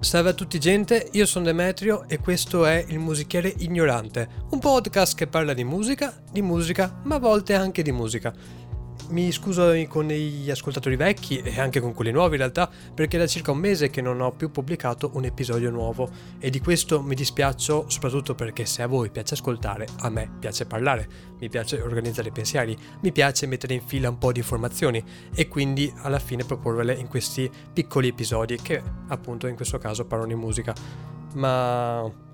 Salve a tutti gente, io sono Demetrio e questo è Il Musichiere Ignorante, un podcast che parla di musica, di musica, ma a volte anche di musica. Mi scuso con gli ascoltatori vecchi e anche con quelli nuovi in realtà perché da circa un mese che non ho più pubblicato un episodio nuovo e di questo mi dispiaccio soprattutto perché se a voi piace ascoltare, a me piace parlare, mi piace organizzare i pensieri, mi piace mettere in fila un po' di informazioni e quindi alla fine proporvele in questi piccoli episodi che appunto in questo caso parlano di musica. Ma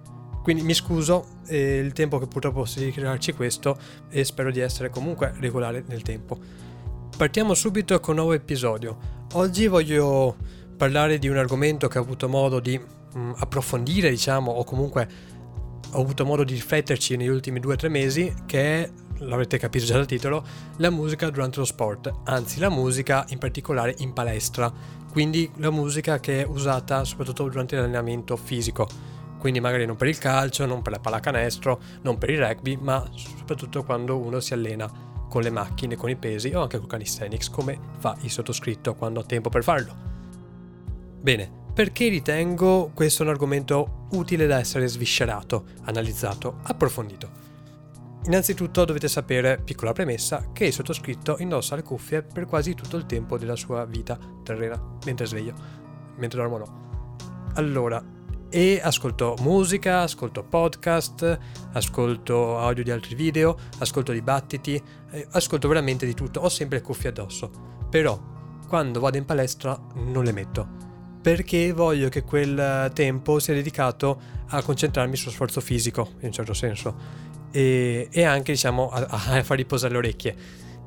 quindi mi scuso, eh, il tempo che purtroppo si crearci questo e spero di essere comunque regolare nel tempo. Partiamo subito con un nuovo episodio. Oggi voglio parlare di un argomento che ho avuto modo di mh, mm, approfondire, diciamo, o comunque ho avuto modo di rifletterci negli ultimi due o tre mesi, che è, l'avrete capito già dal titolo, la musica durante lo sport, anzi la musica in particolare in palestra, quindi la musica che è usata soprattutto durante l'allenamento fisico quindi magari non per il calcio, non per la pallacanestro, non per il rugby, ma soprattutto quando uno si allena con le macchine, con i pesi o anche con calisthenics, come fa il sottoscritto quando ha tempo per farlo. Bene, perché ritengo questo un argomento utile da essere sviscerato, analizzato, approfondito? Innanzitutto dovete sapere, piccola premessa, che il sottoscritto indossa le cuffie per quasi tutto il tempo della sua vita terrena, mentre sveglio, mentre dormo no. Allora, e ascolto musica, ascolto podcast, ascolto audio di altri video, ascolto dibattiti, eh, ascolto veramente di tutto, ho sempre le cuffie addosso. Però quando vado in palestra non le metto perché voglio che quel tempo sia dedicato a concentrarmi sullo sforzo fisico, in un certo senso, e, e anche diciamo a, a, far riposare le orecchie.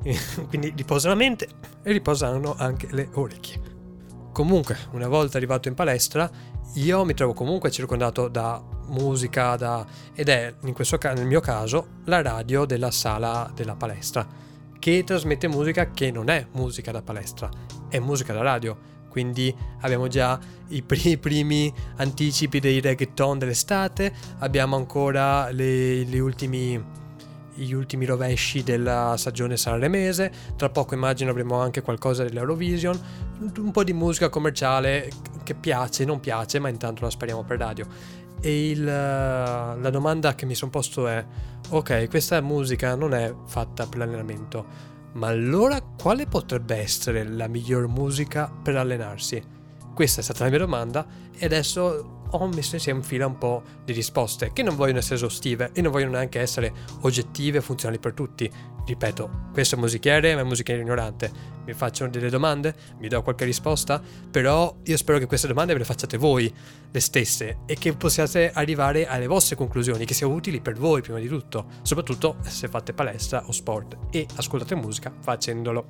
Quindi riposa la mente e riposano anche le orecchie. Comunque, una volta arrivato in palestra, io mi trovo comunque circondato da musica da, ed è questo nel mio caso la radio della sala della palestra che trasmette musica che non è musica da palestra, è musica da radio. Quindi abbiamo già i primi, primi anticipi dei reggaeton dell'estate, abbiamo ancora le, le ultimi gli ultimi rovesci della stagione sanremese, tra poco immagino avremo anche qualcosa dell'Eurovision, un po' di musica commerciale che piace, non piace, ma intanto la speriamo per radio. E il, la domanda che mi sono posto è, ok, questa musica non è fatta per l'allenamento, ma allora quale potrebbe essere la miglior musica per allenarsi? Questa è stata la mia domanda e adesso ho messo insieme in fila un po' di risposte che non vogliono essere esaustive e non vogliono neanche essere oggettive e funzionali per tutti. Ripeto, questo è musichiere, ma è musichiere ignorante. Mi faccio delle domande, mi do qualche risposta, però io spero che queste domande ve le facciate voi, le stesse, e che possiate arrivare alle vostre conclusioni, che siano utili per voi prima di tutto, soprattutto se fate palestra o sport e ascoltate musica facendolo.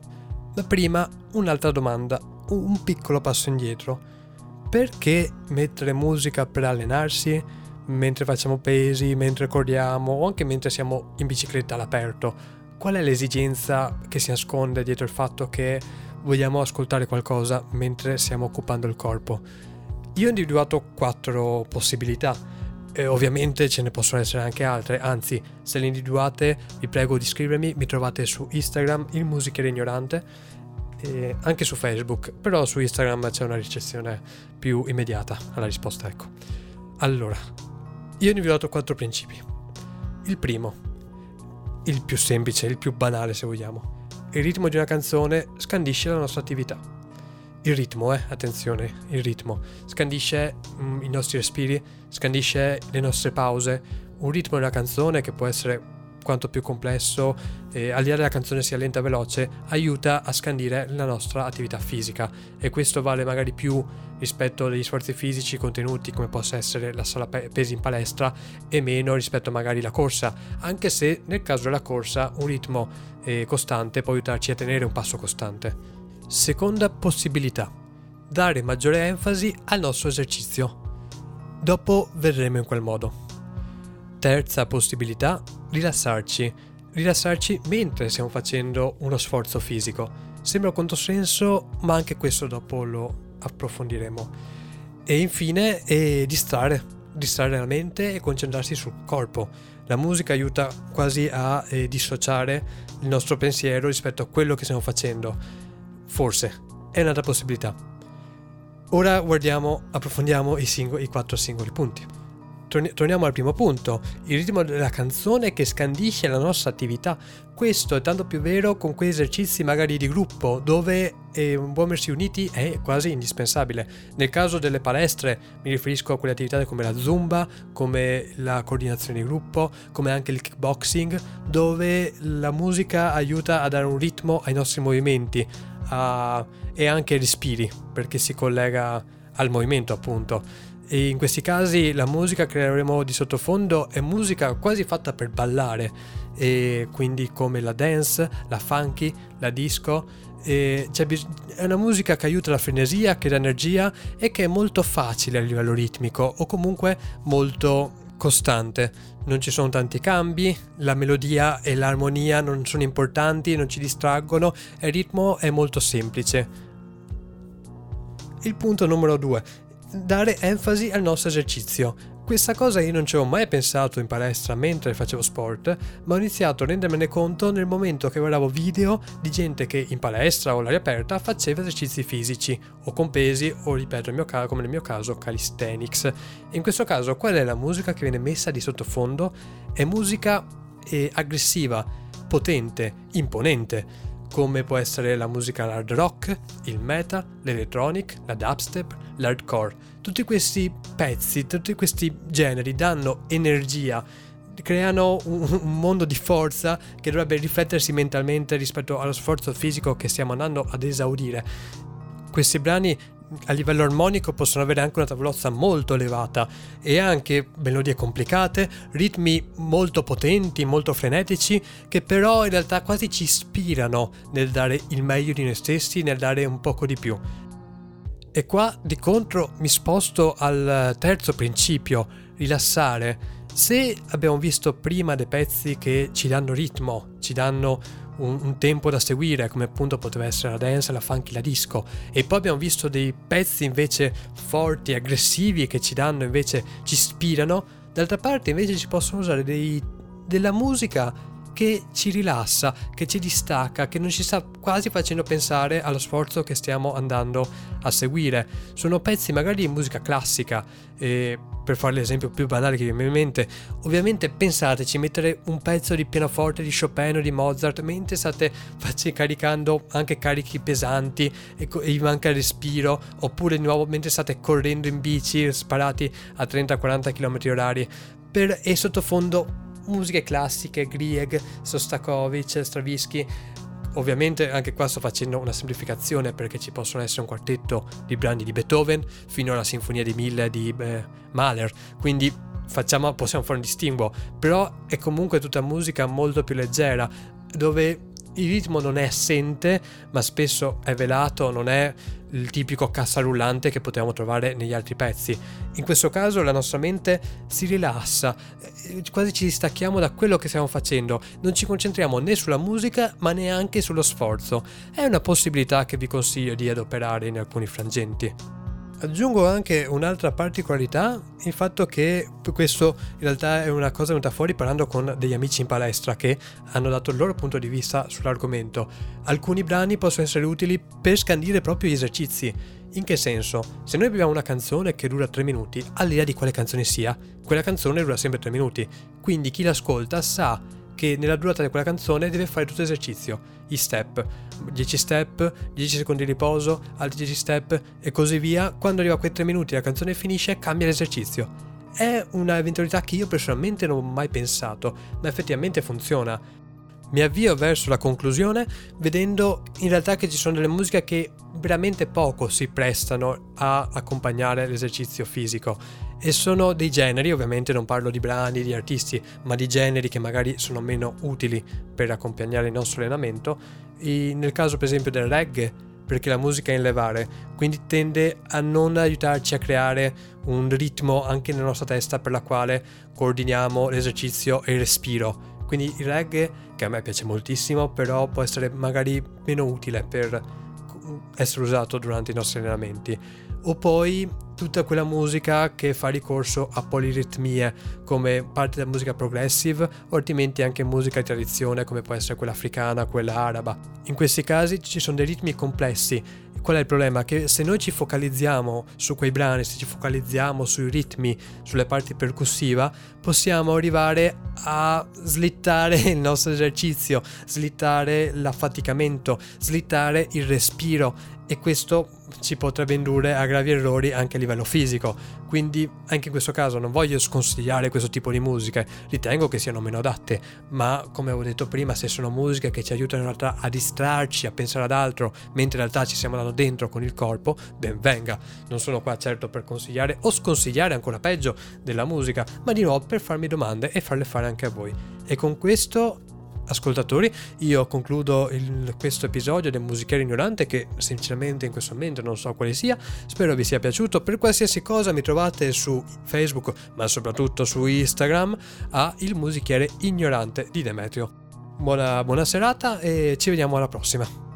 La prima, un'altra domanda, un piccolo passo indietro perché mettere musica per allenarsi mentre facciamo pesi, mentre corriamo o anche mentre siamo in bicicletta all'aperto? Qual è l'esigenza che si nasconde dietro il fatto che vogliamo ascoltare qualcosa mentre stiamo occupando il corpo? Io ho individuato quattro possibilità. E ovviamente ce ne possono essere anche altre, anzi, se le individuate, vi prego di scrivermi, mi trovate su Instagram, il musichiere ignorante, e anche su Facebook, però su Instagram c'è una ricezione più immediata alla risposta, ecco. Allora, io ne vi ho dato quattro principi. Il primo, il più semplice, il più banale se vogliamo. Il ritmo di una canzone scandisce la nostra attività. Il ritmo, eh, attenzione, il ritmo. Scandisce mm, i nostri respiri, scandisce le nostre pause. Un ritmo di una canzone che può essere quanto più complesso, eh, al di là della canzone sia lenta o veloce, aiuta a scandire la nostra attività fisica e questo vale magari più rispetto agli sforzi fisici contenuti come possa essere la sala pesi in palestra e meno rispetto magari alla corsa, anche se nel caso della corsa un ritmo eh, costante può aiutarci a tenere un passo costante. Seconda possibilità, dare maggiore enfasi al nostro esercizio. Dopo vedremo in quel modo. Terza possibilità, rilassarci. Rilassarci mentre stiamo facendo uno sforzo fisico. Sembra controsenso, ma anche questo dopo lo approfondiremo. E infine, eh, distrarre. Distrarre la mente e concentrarsi sul corpo. La musica aiuta quasi a eh, dissociare il nostro pensiero rispetto a quello che stiamo facendo. Forse è un'altra possibilità. Ora guardiamo, approfondiamo i, singoli, i quattro singoli punti. Torniamo al primo punto, il ritmo della canzone che scandisce la nostra attività. Questo è tanto più vero con quei esercizi magari di gruppo, dove eh, muoversi uniti è quasi indispensabile. Nel caso delle palestre mi riferisco a quelle attività come la zumba, come la coordinazione di gruppo, come anche il kickboxing, dove la musica aiuta a dare un ritmo ai nostri movimenti a, e anche ai respiri, perché si collega al movimento appunto. E in questi casi la musica che creeremo di sottofondo è musica quasi fatta per ballare, e quindi come la dance, la funky, la disco. è una musica che aiuta la frenesia, che dà energia e che è molto facile a livello ritmico o comunque molto costante. Non ci sono tanti cambi, la melodia e l'armonia non sono importanti, non ci distraggono e il ritmo è molto semplice. Il punto numero 2 dare enfasi al nostro esercizio. Questa cosa io non ci avevo mai pensato in palestra mentre facevo sport, ma ho iniziato a rendermene conto nel momento che guardavo video di gente che in palestra o all'aria aperta faceva esercizi fisici, o con pesi, o ripeto, caso, come nel mio caso, calisthenics. In questo caso, qual è la musica che viene messa di sottofondo? È musica eh, aggressiva, potente, imponente come può essere la musica hard rock, il metal, l'electronic, la dubstep, l'hardcore. Tutti questi pezzi, tutti questi generi danno energia, creano un, un, mondo di forza che dovrebbe riflettersi mentalmente rispetto allo sforzo fisico che stiamo andando ad esaurire. Questi brani a livello armonico possono avere anche una tavolozza molto elevata e anche melodie complicate, ritmi molto potenti, molto frenetici, che però in realtà quasi ci ispirano nel dare il meglio di noi stessi, nel dare un poco di più. E qua di contro mi sposto al terzo principio, rilassare. Se abbiamo visto prima dei pezzi che ci danno ritmo, ci danno un, un, tempo da seguire, come appunto poteva essere la dance, la funky, la disco. E poi abbiamo visto dei pezzi invece forti, aggressivi, che ci danno invece, ci ispirano. D'altra parte invece ci possono usare dei, della musica che ci rilassa, che ci distacca, che non ci sta quasi facendo pensare allo sforzo che stiamo andando a seguire. Sono pezzi magari di musica classica, e per fare l'esempio più banale che vi viene in mente, ovviamente pensateci, mettere un pezzo di pianoforte di Chopin o di Mozart mentre state facendo, caricando anche carichi pesanti e, e vi manca il respiro, oppure di nuovo mentre state correndo in bici sparati a 30-40 km orari per, e sottofondo musiche classiche, Grieg, Sostakovich, Stravinsky. Ovviamente anche qua sto facendo una semplificazione perché ci possono essere un quartetto di brani di Beethoven fino alla sinfonia di Mille di eh, Mahler, quindi facciamo, possiamo fare un distinguo, però è comunque tutta musica molto più leggera, dove il ritmo non è assente, ma spesso è velato, non è il tipico cassa rullante che potevamo trovare negli altri pezzi. In questo caso la nostra mente si rilassa, eh, quasi ci distacchiamo da quello che stiamo facendo, non ci concentriamo né sulla musica ma neanche sullo sforzo. È una possibilità che vi consiglio di adoperare in alcuni frangenti. Aggiungo anche un'altra particolarità, il fatto che questo in realtà è una cosa venuta fuori parlando con degli amici in palestra che hanno dato il loro punto di vista sull'argomento. Alcuni brani possono essere utili per scandire proprio gli esercizi. In che senso? Se noi abbiamo una canzone che dura 3 minuti, al di là di quale canzone sia, quella canzone dura sempre 3 minuti. Quindi chi l'ascolta sa che nella durata di quella canzone deve fare tutto l'esercizio, gli step, 10 step, 10 secondi di riposo, altri 10 step e così via. Quando arriva a quei 3 minuti la canzone finisce, cambia l'esercizio. È una eventualità che io personalmente non ho mai pensato, ma effettivamente funziona. Mi avvio verso la conclusione vedendo in realtà che ci sono delle musiche che veramente poco si prestano a accompagnare l'esercizio fisico e sono dei generi, ovviamente non parlo di brani, di artisti, ma di generi che magari sono meno utili per accompagnare il nostro allenamento. E nel caso per esempio del reggae, perché la musica è in levare, quindi tende a non aiutarci a creare un ritmo anche nella nostra testa per la quale coordiniamo l'esercizio e il respiro. Quindi il reggae, che a me piace moltissimo, però può essere magari meno utile per essere usato durante i nostri allenamenti. O poi tutta quella musica che fa ricorso a poliritmie come parte della musica progressive o altrimenti anche musica di tradizione come può essere quella africana, quella araba. In questi casi ci sono dei ritmi complessi qual è il problema? Che se noi ci focalizziamo su quei brani, se ci focalizziamo sui ritmi, sulle parti percussiva, possiamo arrivare a slittare il nostro esercizio, slittare l'affaticamento, slittare il respiro e questo ci potrebbe indurre a gravi errori anche a livello fisico. Quindi anche in questo caso non voglio sconsigliare questo tipo di musiche, ritengo che siano meno adatte, ma come avevo detto prima, se sono musiche che ci aiutano in realtà a distrarci, a pensare ad altro, mentre in realtà ci stiamo dando dentro con il corpo, ben venga. Non sono qua certo per consigliare o sconsigliare ancora peggio della musica, ma di nuovo per farmi domande e farle fare anche a voi. E con questo ascoltatori, io concludo il, questo episodio del Musichiere Ignorante che sinceramente in questo momento non so quale sia, spero vi sia piaciuto, per qualsiasi cosa mi trovate su Facebook ma soprattutto su Instagram a Il Musichiere Ignorante di Demetrio. Buona, buona serata e ci vediamo alla prossima.